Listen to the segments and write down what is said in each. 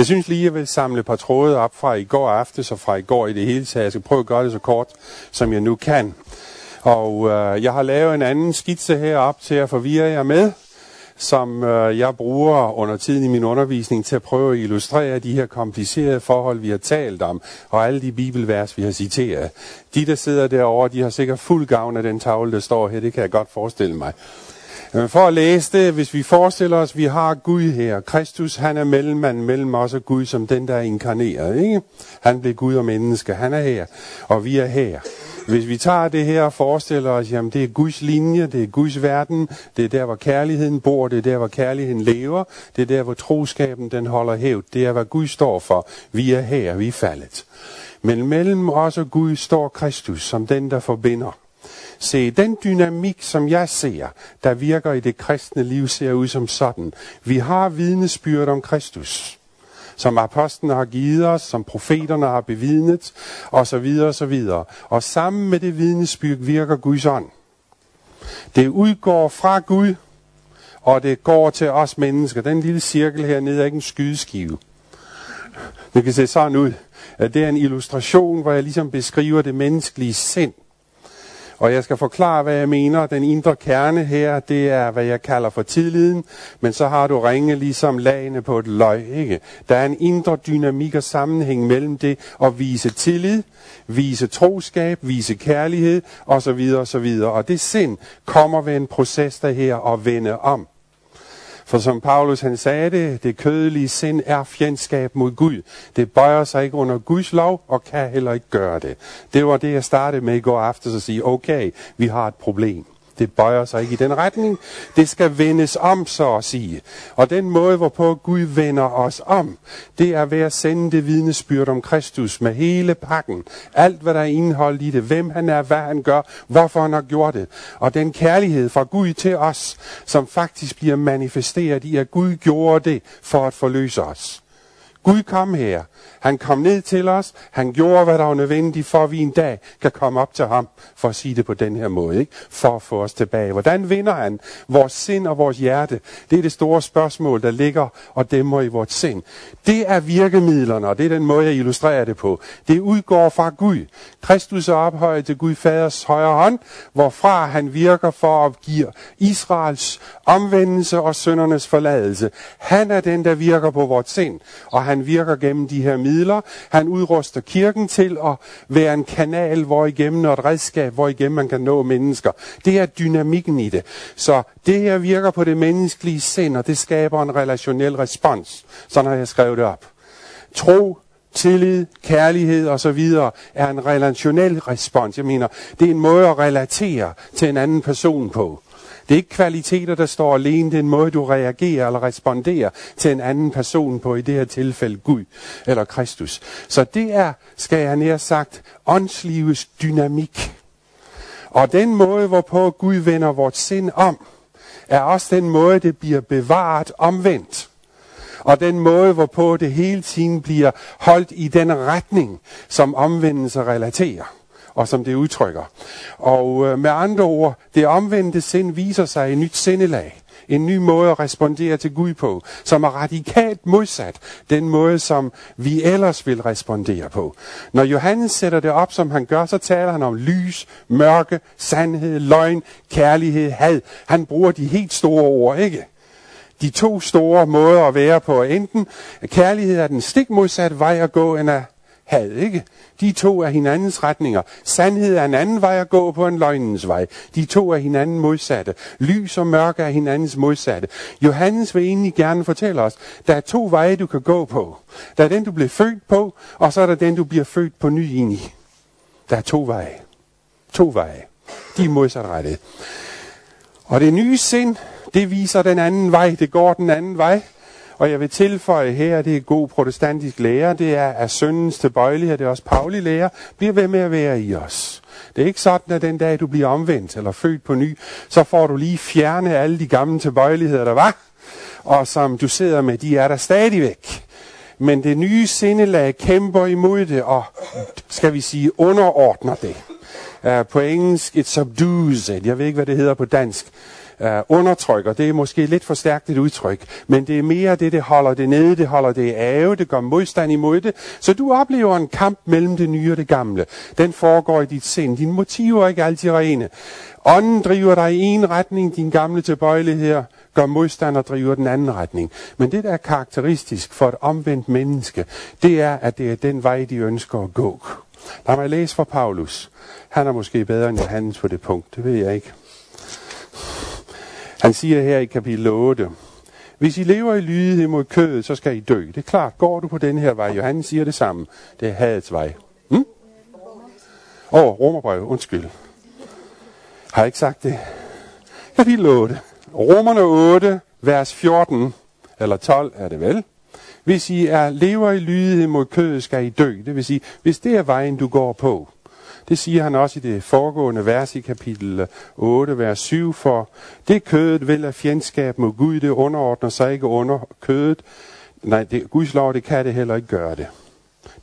Jeg synes lige, jeg vil samle et par tråde op fra i går aftes og fra i går i det hele taget. Jeg skal prøve at gøre det så kort, som jeg nu kan. Og øh, jeg har lavet en anden skitse herop til at forvirre jer med, som øh, jeg bruger under tiden i min undervisning til at prøve at illustrere de her komplicerede forhold, vi har talt om, og alle de bibelvers, vi har citeret. De, der sidder derovre, de har sikkert fuld gavn af den tavle, der står her. Det kan jeg godt forestille mig. Men for at læse det, hvis vi forestiller os, at vi har Gud her. Kristus, han er mellemmanden mellem os og Gud, som den, der er inkarneret. Ikke? Han blev Gud og menneske. Han er her, og vi er her. Hvis vi tager det her og forestiller os, jamen det er Guds linje, det er Guds verden, det er der, hvor kærligheden bor, det er der, hvor kærligheden lever, det er der, hvor troskaben den holder hævd, det er, hvad Gud står for. Vi er her, vi er faldet. Men mellem os og Gud står Kristus som den, der forbinder. Se, den dynamik, som jeg ser, der virker i det kristne liv, ser ud som sådan. Vi har vidnesbyrd om Kristus som apostlen har givet os, som profeterne har bevidnet, osv. osv. Og sammen med det vidnesbyrd virker Guds ånd. Det udgår fra Gud, og det går til os mennesker. Den lille cirkel hernede er ikke en skydeskive. Det kan se sådan ud. Det er en illustration, hvor jeg ligesom beskriver det menneskelige sind. Og jeg skal forklare, hvad jeg mener. Den indre kerne her, det er, hvad jeg kalder for tilliden. Men så har du ringe ligesom lagene på et løg. Ikke? Der er en indre dynamik og sammenhæng mellem det at vise tillid, vise troskab, vise kærlighed osv. osv. Og det sind kommer ved en proces der her at vende om. For som Paulus han sagde det, det kødelige sind er fjendskab mod Gud. Det bøjer sig ikke under Guds lov og kan heller ikke gøre det. Det var det, jeg startede med i går aftes at sige, okay, vi har et problem. Det bøjer sig ikke i den retning. Det skal vendes om, så at sige. Og den måde, hvorpå Gud vender os om, det er ved at sende det vidnesbyrd om Kristus med hele pakken. Alt, hvad der er indeholdt i det. Hvem han er, hvad han gør, hvorfor han har gjort det. Og den kærlighed fra Gud til os, som faktisk bliver manifesteret i, at Gud gjorde det for at forløse os. Gud kom her. Han kom ned til os. Han gjorde, hvad der var nødvendigt, for at vi en dag kan komme op til ham, for at sige det på den her måde, ikke? for at få os tilbage. Hvordan vinder han vores sind og vores hjerte? Det er det store spørgsmål, der ligger og dæmmer i vores sind. Det er virkemidlerne, og det er den måde, jeg illustrerer det på. Det udgår fra Gud. Kristus er ophøjet til Gud Faders højre hånd, hvorfra han virker for at give Israels omvendelse og søndernes forladelse. Han er den, der virker på vores sind, og han virker gennem de her midler. Han udruster kirken til at være en kanal, hvor igennem og et redskab, hvor igennem man kan nå mennesker. Det er dynamikken i det. Så det her virker på det menneskelige sind, og det skaber en relationel respons. Sådan har jeg skrevet det op. Tro, tillid, kærlighed osv. er en relationel respons. Jeg mener, det er en måde at relatere til en anden person på. Det er ikke kvaliteter, der står alene. Det er en måde, du reagerer eller responderer til en anden person på, i det her tilfælde Gud eller Kristus. Så det er, skal jeg nær sagt, åndslivets dynamik. Og den måde, hvorpå Gud vender vort sind om, er også den måde, det bliver bevaret omvendt. Og den måde, hvorpå det hele tiden bliver holdt i den retning, som omvendelse relaterer og som det udtrykker. Og øh, med andre ord, det omvendte sind viser sig i nyt sindelag. En ny måde at respondere til Gud på, som er radikalt modsat den måde, som vi ellers vil respondere på. Når Johannes sætter det op, som han gør, så taler han om lys, mørke, sandhed, løgn, kærlighed, had. Han bruger de helt store ord, ikke? De to store måder at være på. Enten kærlighed er den stik modsatte vej at gå, end at had, ikke? De to er hinandens retninger. Sandhed er en anden vej at gå på en løgnens vej. De to er hinanden modsatte. Lys og mørke er hinandens modsatte. Johannes vil egentlig gerne fortælle os, der er to veje, du kan gå på. Der er den, du bliver født på, og så er der den, du bliver født på ny ind i. Der er to veje. To veje. De er modsatrettede. Og det nye sind, det viser den anden vej. Det går den anden vej. Og jeg vil tilføje her, det er god protestantisk lære, det er at syndens tilbøjelighed, det er også Pauli lære, bliver ved med at være i os. Det er ikke sådan, at den dag du bliver omvendt eller født på ny, så får du lige fjerne alle de gamle tilbøjeligheder, der var, og som du sidder med, de er der stadigvæk. Men det nye sindelag kæmper imod det, og skal vi sige, underordner det. Uh, på engelsk, it subdues it. Jeg ved ikke, hvad det hedder på dansk. Øh, uh, undertrykker. Det er måske lidt for stærkt et udtryk, men det er mere det, det holder det nede, det holder det ave, det gør modstand imod det. Så du oplever en kamp mellem det nye og det gamle. Den foregår i dit sind. Dine motiver er ikke altid rene. Ånden driver dig i en retning, din gamle tilbøjelighed gør modstand og driver den anden retning. Men det, der er karakteristisk for et omvendt menneske, det er, at det er den vej, de ønsker at gå. Lad mig læse fra Paulus. Han er måske bedre end Johannes på det punkt, det ved jeg ikke. Han siger her i kapitel 8, hvis I lever i lydighed mod kødet, så skal I dø. Det er klart, går du på den her vej. Johannes siger det samme. Det er hadets vej. Hm? Åh, oh, romerbrev, undskyld. Har jeg ikke sagt det? Kapitel 8. Romerne 8, vers 14, eller 12 er det vel. Hvis I er lever i lydighed mod kødet, skal I dø. Det vil sige, hvis det er vejen, du går på. Det siger han også i det foregående vers i kapitel øh, 8, vers 7, for det kødet vil af fjendskab mod Gud, det underordner sig ikke under kødet. Nej, det, Guds lov, det kan det heller ikke gøre det.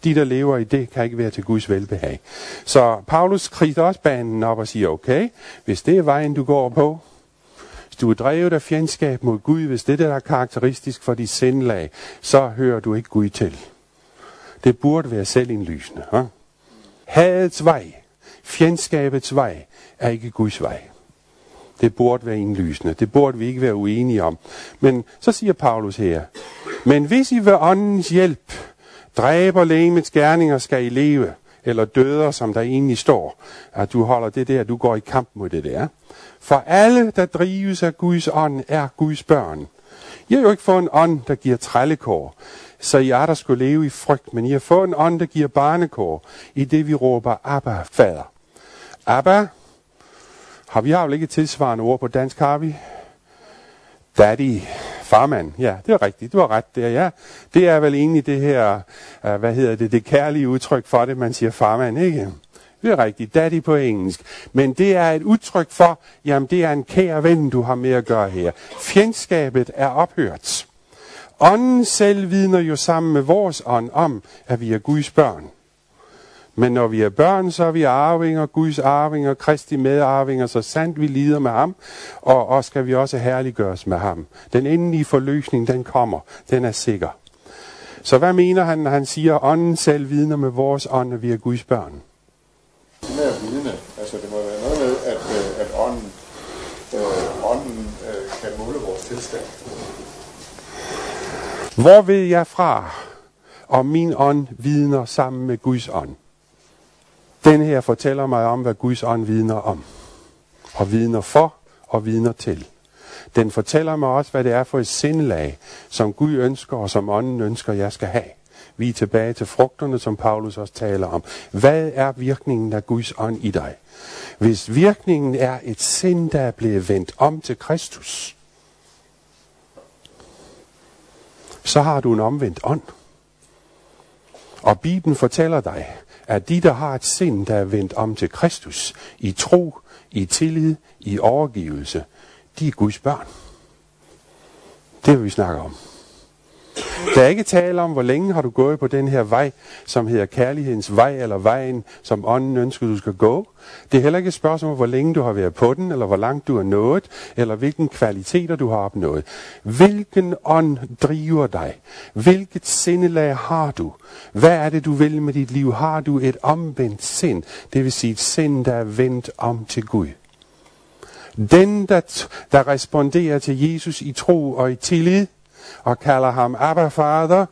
De, der lever i det, kan ikke være til Guds velbehag. Så Paulus kriger også banen op og siger, okay, hvis det er vejen, du går på, hvis du er drevet af fjendskab mod Gud, hvis det der er karakteristisk for dit sindlag, så hører du ikke Gud til. Det burde være selvindlysende. Huh? Hadets vej, fjendskabets vej, er ikke Guds vej. Det burde være indlysende. Det burde vi ikke være uenige om. Men så siger Paulus her, men hvis I ved åndens hjælp dræber lægemets gerninger, skal I leve, eller døder, som der egentlig står. At du holder det der, du går i kamp mod det der. For alle, der drives af Guds ånd, er Guds børn. I har jo ikke fået en ånd, der giver trællekår, så I er der skulle leve i frygt, men I har fået en ånd, der giver barnekår, i det vi råber Abba, fader. Abba, har vi har ikke et tilsvarende ord på dansk, har vi? Daddy, farmand. Ja, det er rigtigt. Du har ret der, ja. Det er vel egentlig det her, øh, hvad hedder det, det kærlige udtryk for det, man siger farmand, ikke? Det er rigtigt, daddy på engelsk. Men det er et udtryk for, jamen det er en kær ven, du har med at gøre her. Fjendskabet er ophørt. Ånden selv vidner jo sammen med vores ånd om, at vi er Guds børn. Men når vi er børn, så er vi arvinger, Guds arvinger, Kristi medarvinger, så sandt vi lider med ham, og, og skal vi også herliggøres med ham. Den endelige forløsning, den kommer, den er sikker. Så hvad mener han, når han siger, ånden selv vidner med vores ånd, at vi er Guds børn? med at vidne. Altså det må være noget med, at, øh, at ånden, øh, ånden øh, kan måle vores tilstand. Hvor ved jeg fra, om min ånd vidner sammen med Guds ånd? Den her fortæller mig om, hvad Guds ånd vidner om. Og vidner for og vidner til. Den fortæller mig også, hvad det er for et sindlag, som Gud ønsker og som ånden ønsker, jeg skal have. Vi er tilbage til frugterne, som Paulus også taler om. Hvad er virkningen af Guds ånd i dig? Hvis virkningen er et sind, der er blevet vendt om til Kristus, så har du en omvendt ånd. Og Bibelen fortæller dig, at de, der har et sind, der er vendt om til Kristus, i tro, i tillid, i overgivelse, de er Guds børn. Det vil vi snakke om. Der er ikke tale om, hvor længe har du gået på den her vej, som hedder kærlighedens vej, eller vejen, som ånden ønsker, du skal gå. Det er heller ikke et spørgsmål hvor længe du har været på den, eller hvor langt du har nået, eller hvilken kvaliteter du har opnået. Hvilken ånd driver dig? Hvilket sindelag har du? Hvad er det, du vil med dit liv? Har du et omvendt sind? Det vil sige et sind, der er vendt om til Gud. Den, der, der responderer til Jesus i tro og i tillid, og kalder ham Abba Fader,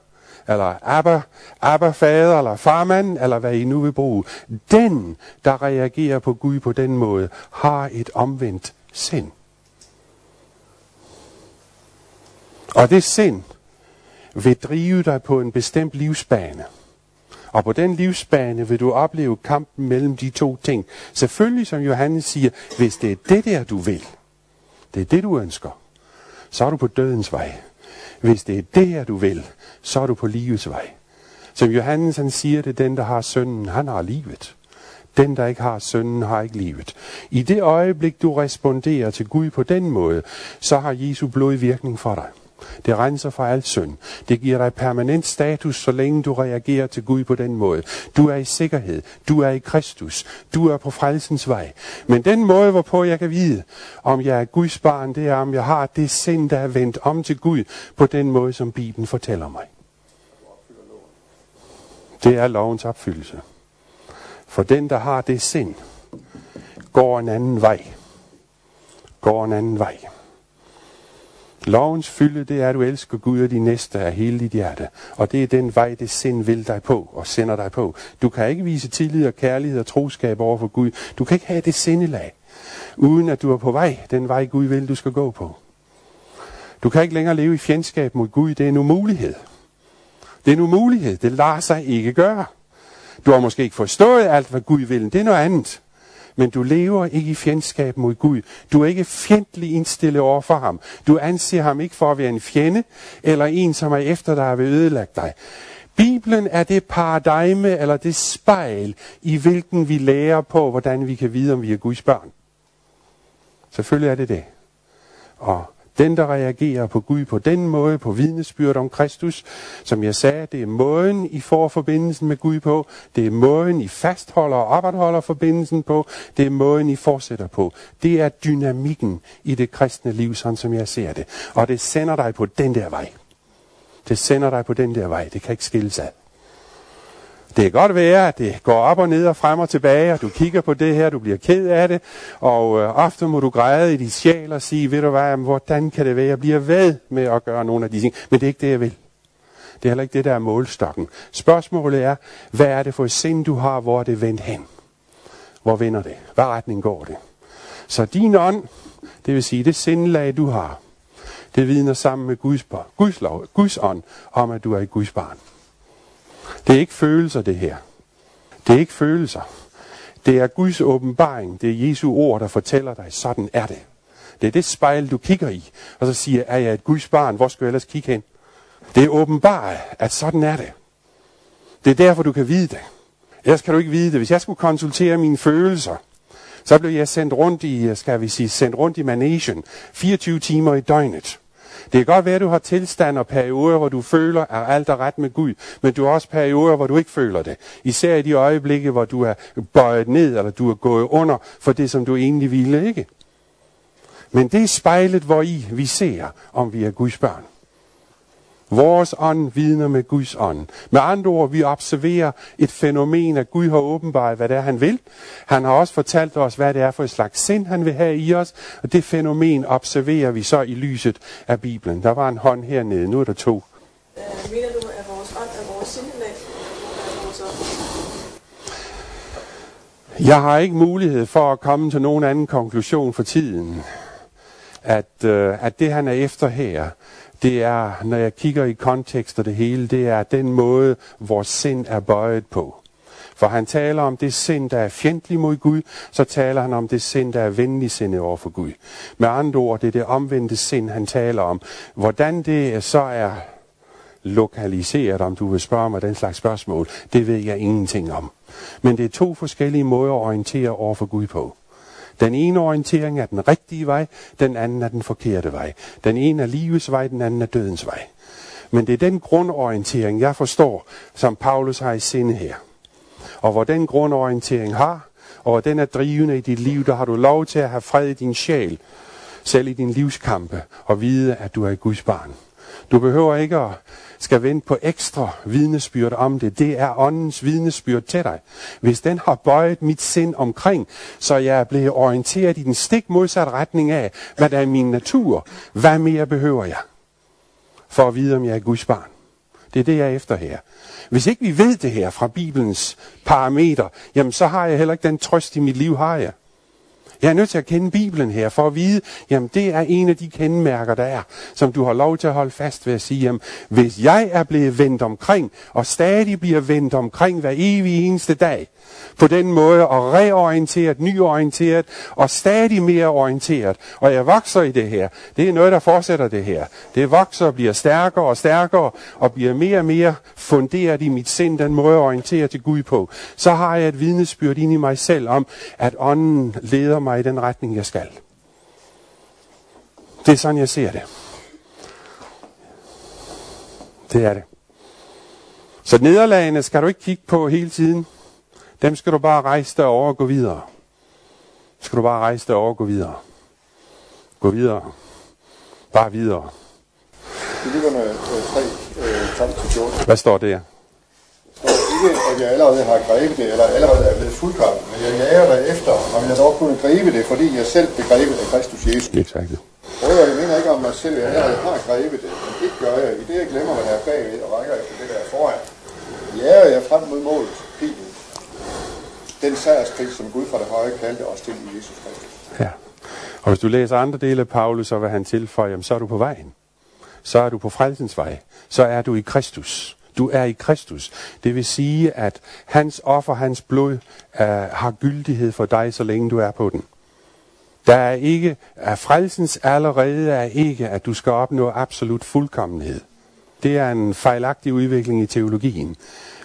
eller Abba, Abba Fader, eller Farmand, eller hvad I nu vil bruge. Den, der reagerer på Gud på den måde, har et omvendt sind. Og det sind vil drive dig på en bestemt livsbane. Og på den livsbane vil du opleve kampen mellem de to ting. Selvfølgelig, som Johannes siger, hvis det er det der, du vil, det er det, du ønsker, så er du på dødens vej. Hvis det er det her, du vil, så er du på livets vej. Som Johannes han siger det, den der har sønnen, han har livet. Den der ikke har sønnen, har ikke livet. I det øjeblik, du responderer til Gud på den måde, så har Jesu blod virkning for dig. Det renser for al synd. Det giver dig permanent status, så længe du reagerer til Gud på den måde. Du er i sikkerhed. Du er i Kristus. Du er på frelsens vej. Men den måde, hvorpå jeg kan vide, om jeg er Guds barn, det er, om jeg har det sind, der er vendt om til Gud, på den måde, som Bibelen fortæller mig. Det er lovens opfyldelse. For den, der har det sind, går en anden vej. Går en anden vej. Lovens fylde, det er, at du elsker Gud og de næste af hele dit hjerte. Og det er den vej, det sind vil dig på og sender dig på. Du kan ikke vise tillid og kærlighed og troskab over for Gud. Du kan ikke have det sindelag, uden at du er på vej, den vej Gud vil, du skal gå på. Du kan ikke længere leve i fjendskab mod Gud. Det er en umulighed. Det er en umulighed. Det lader sig ikke gøre. Du har måske ikke forstået alt, hvad Gud vil. Det er noget andet men du lever ikke i fjendskab mod Gud. Du er ikke fjendtlig indstillet over for ham. Du anser ham ikke for at være en fjende, eller en, som er efter dig og vil ødelægge dig. Bibelen er det paradigme, eller det spejl, i hvilken vi lærer på, hvordan vi kan vide, om vi er Guds børn. Selvfølgelig er det det. Og den, der reagerer på Gud på den måde, på vidnesbyrd om Kristus, som jeg sagde, det er måden, I får forbindelsen med Gud på. Det er måden, I fastholder og opretholder forbindelsen på. Det er måden, I fortsætter på. Det er dynamikken i det kristne liv, sådan som jeg ser det. Og det sender dig på den der vej. Det sender dig på den der vej. Det kan ikke skilles ad. Det kan godt være, at det går op og ned og frem og tilbage, og du kigger på det her, du bliver ked af det, og øh, ofte må du græde i dit sjæl og sige, ved du hvad, hvordan kan det være, jeg bliver ved med at gøre nogle af de ting, men det er ikke det, jeg vil. Det er heller ikke det, der er målstokken. Spørgsmålet er, hvad er det for et sind, du har, hvor er det vendt hen? Hvor vender det? Hvad retning går det? Så din ånd, det vil sige det sindlag, du har, det vidner sammen med Guds, Guds, lov, Guds ånd om, at du er et Guds barn. Det er ikke følelser, det her. Det er ikke følelser. Det er Guds åbenbaring. Det er Jesu ord, der fortæller dig, sådan er det. Det er det spejl, du kigger i. Og så siger, er jeg et Guds barn? Hvor skal jeg ellers kigge hen? Det er åbenbart, at sådan er det. Det er derfor, du kan vide det. Ellers kan du ikke vide det. Hvis jeg skulle konsultere mine følelser, så blev jeg sendt rundt i, øh, skal vi sige, sendt rundt i managen 24 timer i døgnet. Det kan godt være, at du har tilstand og perioder, hvor du føler, at alt er ret med Gud, men du har også perioder, hvor du ikke føler det. Især i de øjeblikke, hvor du er bøjet ned, eller du er gået under for det, som du egentlig ville, ikke? Men det er spejlet, hvor i vi ser, om vi er Guds børn. Vores ånd vidner med Guds ånd. Med andre ord, vi observerer et fænomen, at Gud har åbenbart, hvad det er, han vil. Han har også fortalt os, hvad det er for et slags sind, han vil have i os. Og det fænomen observerer vi så i lyset af Bibelen. Der var en hånd hernede, nu er der to. Øh, mener du, at vores ånd er vores sindelag? Jeg har ikke mulighed for at komme til nogen anden konklusion for tiden. At, øh, at det, han er efter her, det er, når jeg kigger i kontekst og det hele, det er den måde, vores sind er bøjet på. For han taler om det sind, der er fjendtlig mod Gud, så taler han om det sind, der er venlig sindet over for Gud. Med andre ord, det er det omvendte sind, han taler om. Hvordan det så er lokaliseret, om du vil spørge mig den slags spørgsmål, det ved jeg ingenting om. Men det er to forskellige måder at orientere over for Gud på. Den ene orientering er den rigtige vej, den anden er den forkerte vej. Den ene er livets vej, den anden er dødens vej. Men det er den grundorientering, jeg forstår, som Paulus har i sinde her. Og hvor den grundorientering har, og hvor den er drivende i dit liv, der har du lov til at have fred i din sjæl, selv i din livskampe, og vide, at du er Guds barn. Du behøver ikke at skal vente på ekstra vidnesbyrd om det. Det er åndens vidnesbyrd til dig. Hvis den har bøjet mit sind omkring, så jeg er blevet orienteret i den stik modsatte retning af, hvad der er min natur, hvad mere behøver jeg? For at vide, om jeg er Guds barn. Det er det, jeg er efter her. Hvis ikke vi ved det her fra Bibelens parametre, jamen så har jeg heller ikke den trøst i mit liv, har jeg. Jeg er nødt til at kende Bibelen her, for at vide, jamen det er en af de kendemærker, der er, som du har lov til at holde fast ved at sige, jamen hvis jeg er blevet vendt omkring, og stadig bliver vendt omkring hver evig eneste dag, på den måde, og reorienteret, nyorienteret, og stadig mere orienteret, og jeg vokser i det her, det er noget, der fortsætter det her. Det vokser og bliver stærkere og stærkere, og bliver mere og mere funderet i mit sind, den måde jeg orienterer til Gud på. Så har jeg et vidnesbyrd ind i mig selv om, at ånden leder mig i den retning, jeg skal. Det er sådan, jeg ser det. Det er det. Så nederlagene skal du ikke kigge på hele tiden. Dem skal du bare rejse dig over og gå videre. Skal du bare rejse dig over og gå videre. Gå videre. Bare videre. Filipperne øh, 3, øh, 12-14. Hvad står der? Og ikke, at jeg allerede har grebet det, eller allerede er blevet fuldkommen, men jeg jager dig efter, om jeg dog kunne gribe det, fordi jeg selv blev grebet af Kristus Jesus. Exakt. Brødre, jeg mener ikke om mig selv, jeg allerede har grebet det, men det gør jeg. I det, jeg glemmer, hvad der er bagved og rækker efter det, der er foran. Jager jeg frem mod målet, pilen. Den sejrskrig, som Gud fra det høje kaldte os til i Jesus Kristus. Ja. Og hvis du læser andre dele af Paulus, så vil han tilføje, jamen, så er du på vejen. Så er du på frelsens vej. Så er du i Kristus. Du er i Kristus. Det vil sige, at hans offer, hans blod, øh, har gyldighed for dig, så længe du er på den. Der er ikke, at frelsens allerede er ikke, at du skal opnå absolut fuldkommenhed. Det er en fejlagtig udvikling i teologien.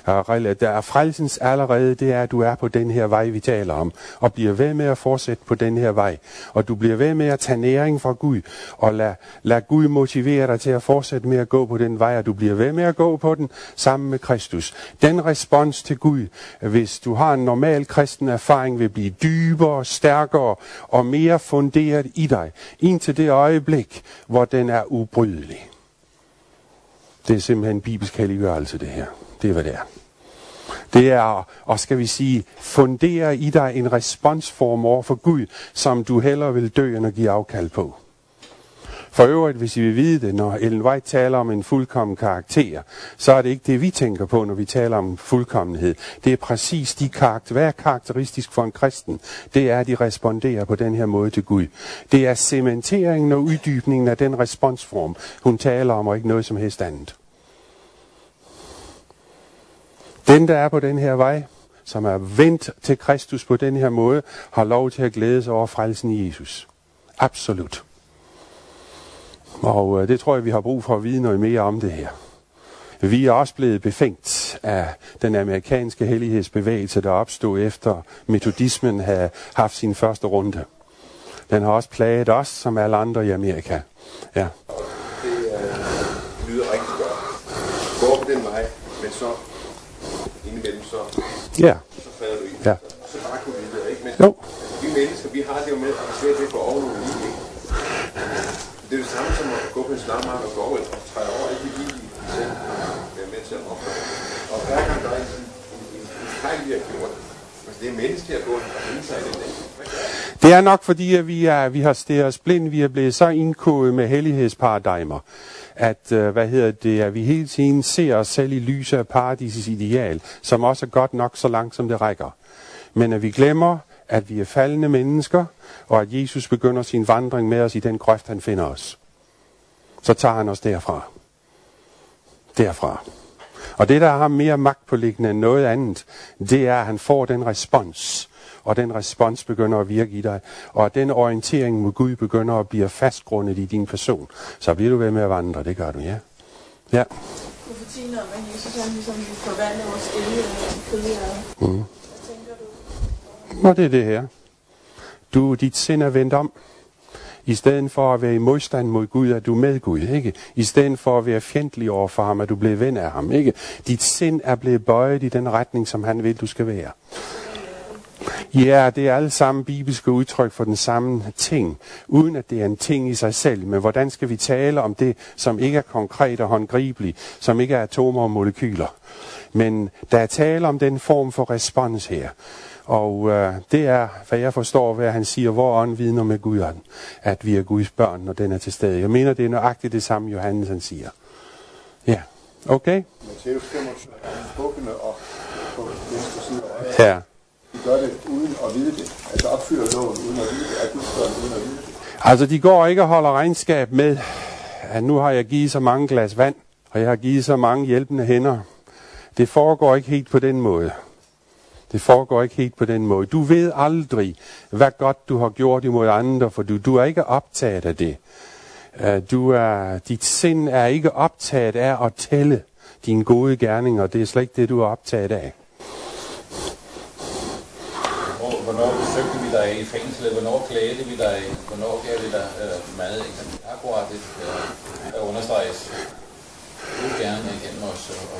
Der er frelsens allerede, det er, at du er på den her vej, vi taler om, og bliver ved med at fortsætte på den her vej. Og du bliver ved med at tage næring fra Gud, og lad, lad Gud motivere dig til at fortsætte med at gå på den vej, og du bliver ved med at gå på den sammen med Kristus. Den respons til Gud, hvis du har en normal kristen erfaring, vil blive dybere, stærkere og mere funderet i dig, indtil det øjeblik, hvor den er ubrydelig. Det er simpelthen bibelsk helliggørelse, det her. Det er, hvad det er. Det er, og skal vi sige, fundere i dig en responsform over for Gud, som du hellere vil dø, end at give afkald på. For øvrigt, hvis I vil vide det, når Ellen White taler om en fuldkommen karakter, så er det ikke det, vi tænker på, når vi taler om fuldkommenhed. Det er præcis de karakter. Hvad er karakteristisk for en kristen? Det er, at de responderer på den her måde til Gud. Det er cementeringen og uddybningen af den responsform, hun taler om, og ikke noget som helst andet. Den, der er på den her vej, som er vendt til Kristus på den her måde, har lov til at glæde sig over frelsen i Jesus. Absolut. Og øh, det tror jeg, vi har brug for at vide noget mere om det her. Vi er også blevet befængt af den amerikanske hellighedsbevægelse, der opstod efter metodismen havde haft sin første runde. Den har også plaget os, som alle andre i Amerika. Ja. Det øh, lyder rigtig godt. Gå på den vej, men så så, Ja. så falder du i. Ja. Så bare kunne vi det, ikke? Men Jo. vi mennesker, vi har det jo med at have svært ved at gå over nogle lige, ikke? Det er det samme som at gå på en slagmark og gå over og træde over alle de lige, vi selv været med til at opføre. Og hver gang der er en, en, en, en fejl, vi har gjort, altså det er menneskeligt at gå og sig i den dag. Hvad gør det? Er nok fordi, at vi, er, vi har stirret os blind, vi er blevet så indkodet med hellighedsparadigmer, at, øh, hvad hedder det, at vi hele tiden ser os selv i lyset af paradisets ideal, som også er godt nok så langt, som det rækker. Men at vi glemmer, at vi er faldende mennesker, og at Jesus begynder sin vandring med os i den grøft, han finder os. Så tager han os derfra. Derfra. Og det, der har mere magtpåliggende end noget andet, det er, at han får den respons, og den respons begynder at virke i dig, og at den orientering mod Gud begynder at blive fastgrundet i din person. Så bliver du ved med at vandre, det gør du, ja. Ja. Profetien om, at Jesus han ligesom vil forvandle vores og kødhjerte. Mm. Hvad tænker du? Og det er det her. Du, dit sind er vendt om. I stedet for at være i modstand mod Gud, er du med Gud, ikke? I stedet for at være fjendtlig over for ham, er du blevet ven af ham, ikke? Dit sind er blevet bøjet i den retning, som han vil, du skal være. Ja, det er alle sammen bibelske udtryk for den samme ting, uden at det er en ting i sig selv. Men hvordan skal vi tale om det, som ikke er konkret og håndgribeligt, som ikke er atomer og molekyler? Men der er tale om den form for respons her. Og øh, det er, hvad jeg forstår, hvad han siger, hvor ånd vidner med Gud, at vi er Guds børn, når den er til stede. Jeg mener, det er nøjagtigt det samme, Johannes han siger. Ja, okay? Matthæus 25 er bukkende og på venstre side. Ja. De gør det uden at vide det. Altså opfylder loven uden at vide det. Er Guds uden at vide det. Altså, de går ikke og holder regnskab med, at nu har jeg givet så mange glas vand, og jeg har givet så mange hjælpende hænder. Det foregår ikke helt på den måde. Det foregår ikke helt på den måde. Du ved aldrig, hvad godt du har gjort imod andre, for du, du er ikke optaget af det. Øh, du er, dit sind er ikke optaget af at tælle dine gode gerninger. Det er slet ikke det, du er optaget af. Hvor- Hvornår besøgte vi dig i fængslet? Hvornår klagede vi dig? Hvornår gav vi dig øh, mad? Ikke? Akkurat det øh, understreges.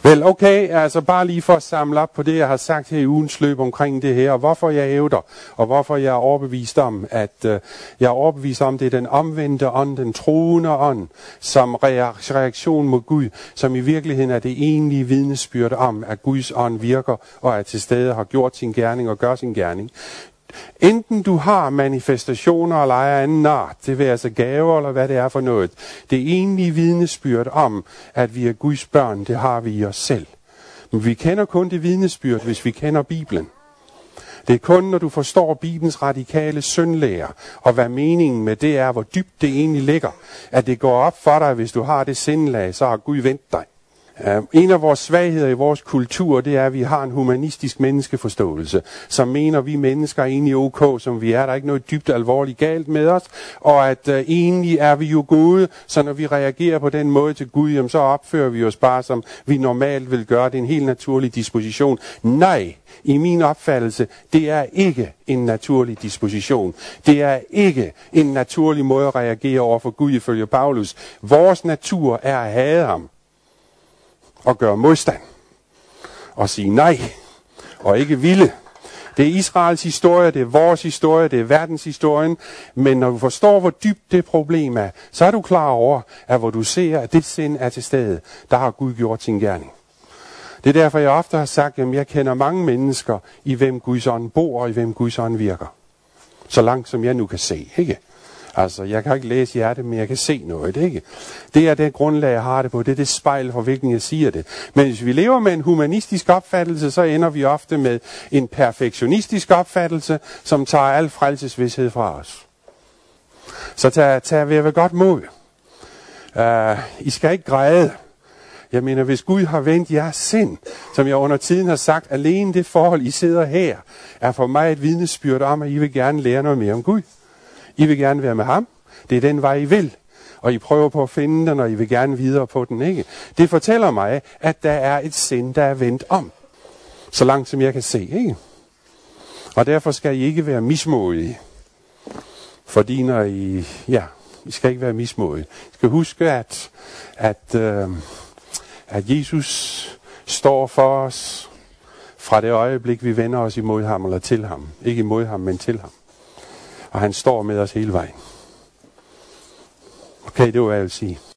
Vel, okay, altså bare lige for at samle op på det, jeg har sagt her i ugens løb omkring det her, og hvorfor jeg hævder, og hvorfor jeg er overbevist om, at øh, jeg er overbevist om, det er den omvendte ånd, den troende ånd, som reaktion mod Gud, som i virkeligheden er det egentlige vidnesbyrd om, at Guds ånd virker og er til stede, har gjort sin gerning og gør sin gerning. Enten du har manifestationer eller ejer anden art, det vil altså gaver eller hvad det er for noget. Det egentlige vidnesbyrd om, at vi er Guds børn, det har vi i os selv. Men vi kender kun det vidnesbyrd, hvis vi kender Bibelen. Det er kun, når du forstår Bibelens radikale syndlære, og hvad meningen med det er, hvor dybt det egentlig ligger, at det går op for dig, hvis du har det sindlag, så har Gud vendt dig. Uh, en af vores svagheder i vores kultur, det er, at vi har en humanistisk menneskeforståelse, som mener, at vi mennesker er egentlig ok, som vi er. Der er ikke noget dybt alvorligt galt med os, og at uh, egentlig er vi jo gode, så når vi reagerer på den måde til Gud, jamen, så opfører vi os bare, som vi normalt vil gøre. Det er en helt naturlig disposition. Nej, i min opfattelse, det er ikke en naturlig disposition. Det er ikke en naturlig måde at reagere over for Gud ifølge Paulus. Vores natur er at hade ham og gøre modstand og sige nej og ikke ville. Det er Israels historie, det er vores historie, det er verdenshistorien, men når du forstår, hvor dybt det problem er, så er du klar over, at hvor du ser, at det sind er til stede, der har Gud gjort sin gerning. Det er derfor, jeg ofte har sagt, at jeg kender mange mennesker, i hvem Guds ånd bor, og i hvem Guds ånd virker. Så langt som jeg nu kan se, ikke? Altså, jeg kan ikke læse hjertet, men jeg kan se noget, ikke? Det er det grundlag, jeg har det på. Det er det spejl, for hvilken jeg siger det. Men hvis vi lever med en humanistisk opfattelse, så ender vi ofte med en perfektionistisk opfattelse, som tager al frelsesvidshed fra os. Så tag, tag ved ved godt mod. Uh, I skal ikke græde. Jeg mener, hvis Gud har vendt jeres sind, som jeg under tiden har sagt, alene det forhold, I sidder her, er for mig et vidnesbyrd om, at I vil gerne lære noget mere om Gud. I vil gerne være med ham. Det er den vej, I vil. Og I prøver på at finde den, og I vil gerne videre på den, ikke? Det fortæller mig, at der er et sind, der er vendt om. Så langt som jeg kan se, ikke? Og derfor skal I ikke være mismodige. Fordi når I, ja, I skal ikke være mismodige. I skal huske, at, at, øh, at Jesus står for os fra det øjeblik, vi vender os imod ham eller til ham. Ikke imod ham, men til ham. Og han står med os hele vejen. Okay, det var, hvad jeg vil sige.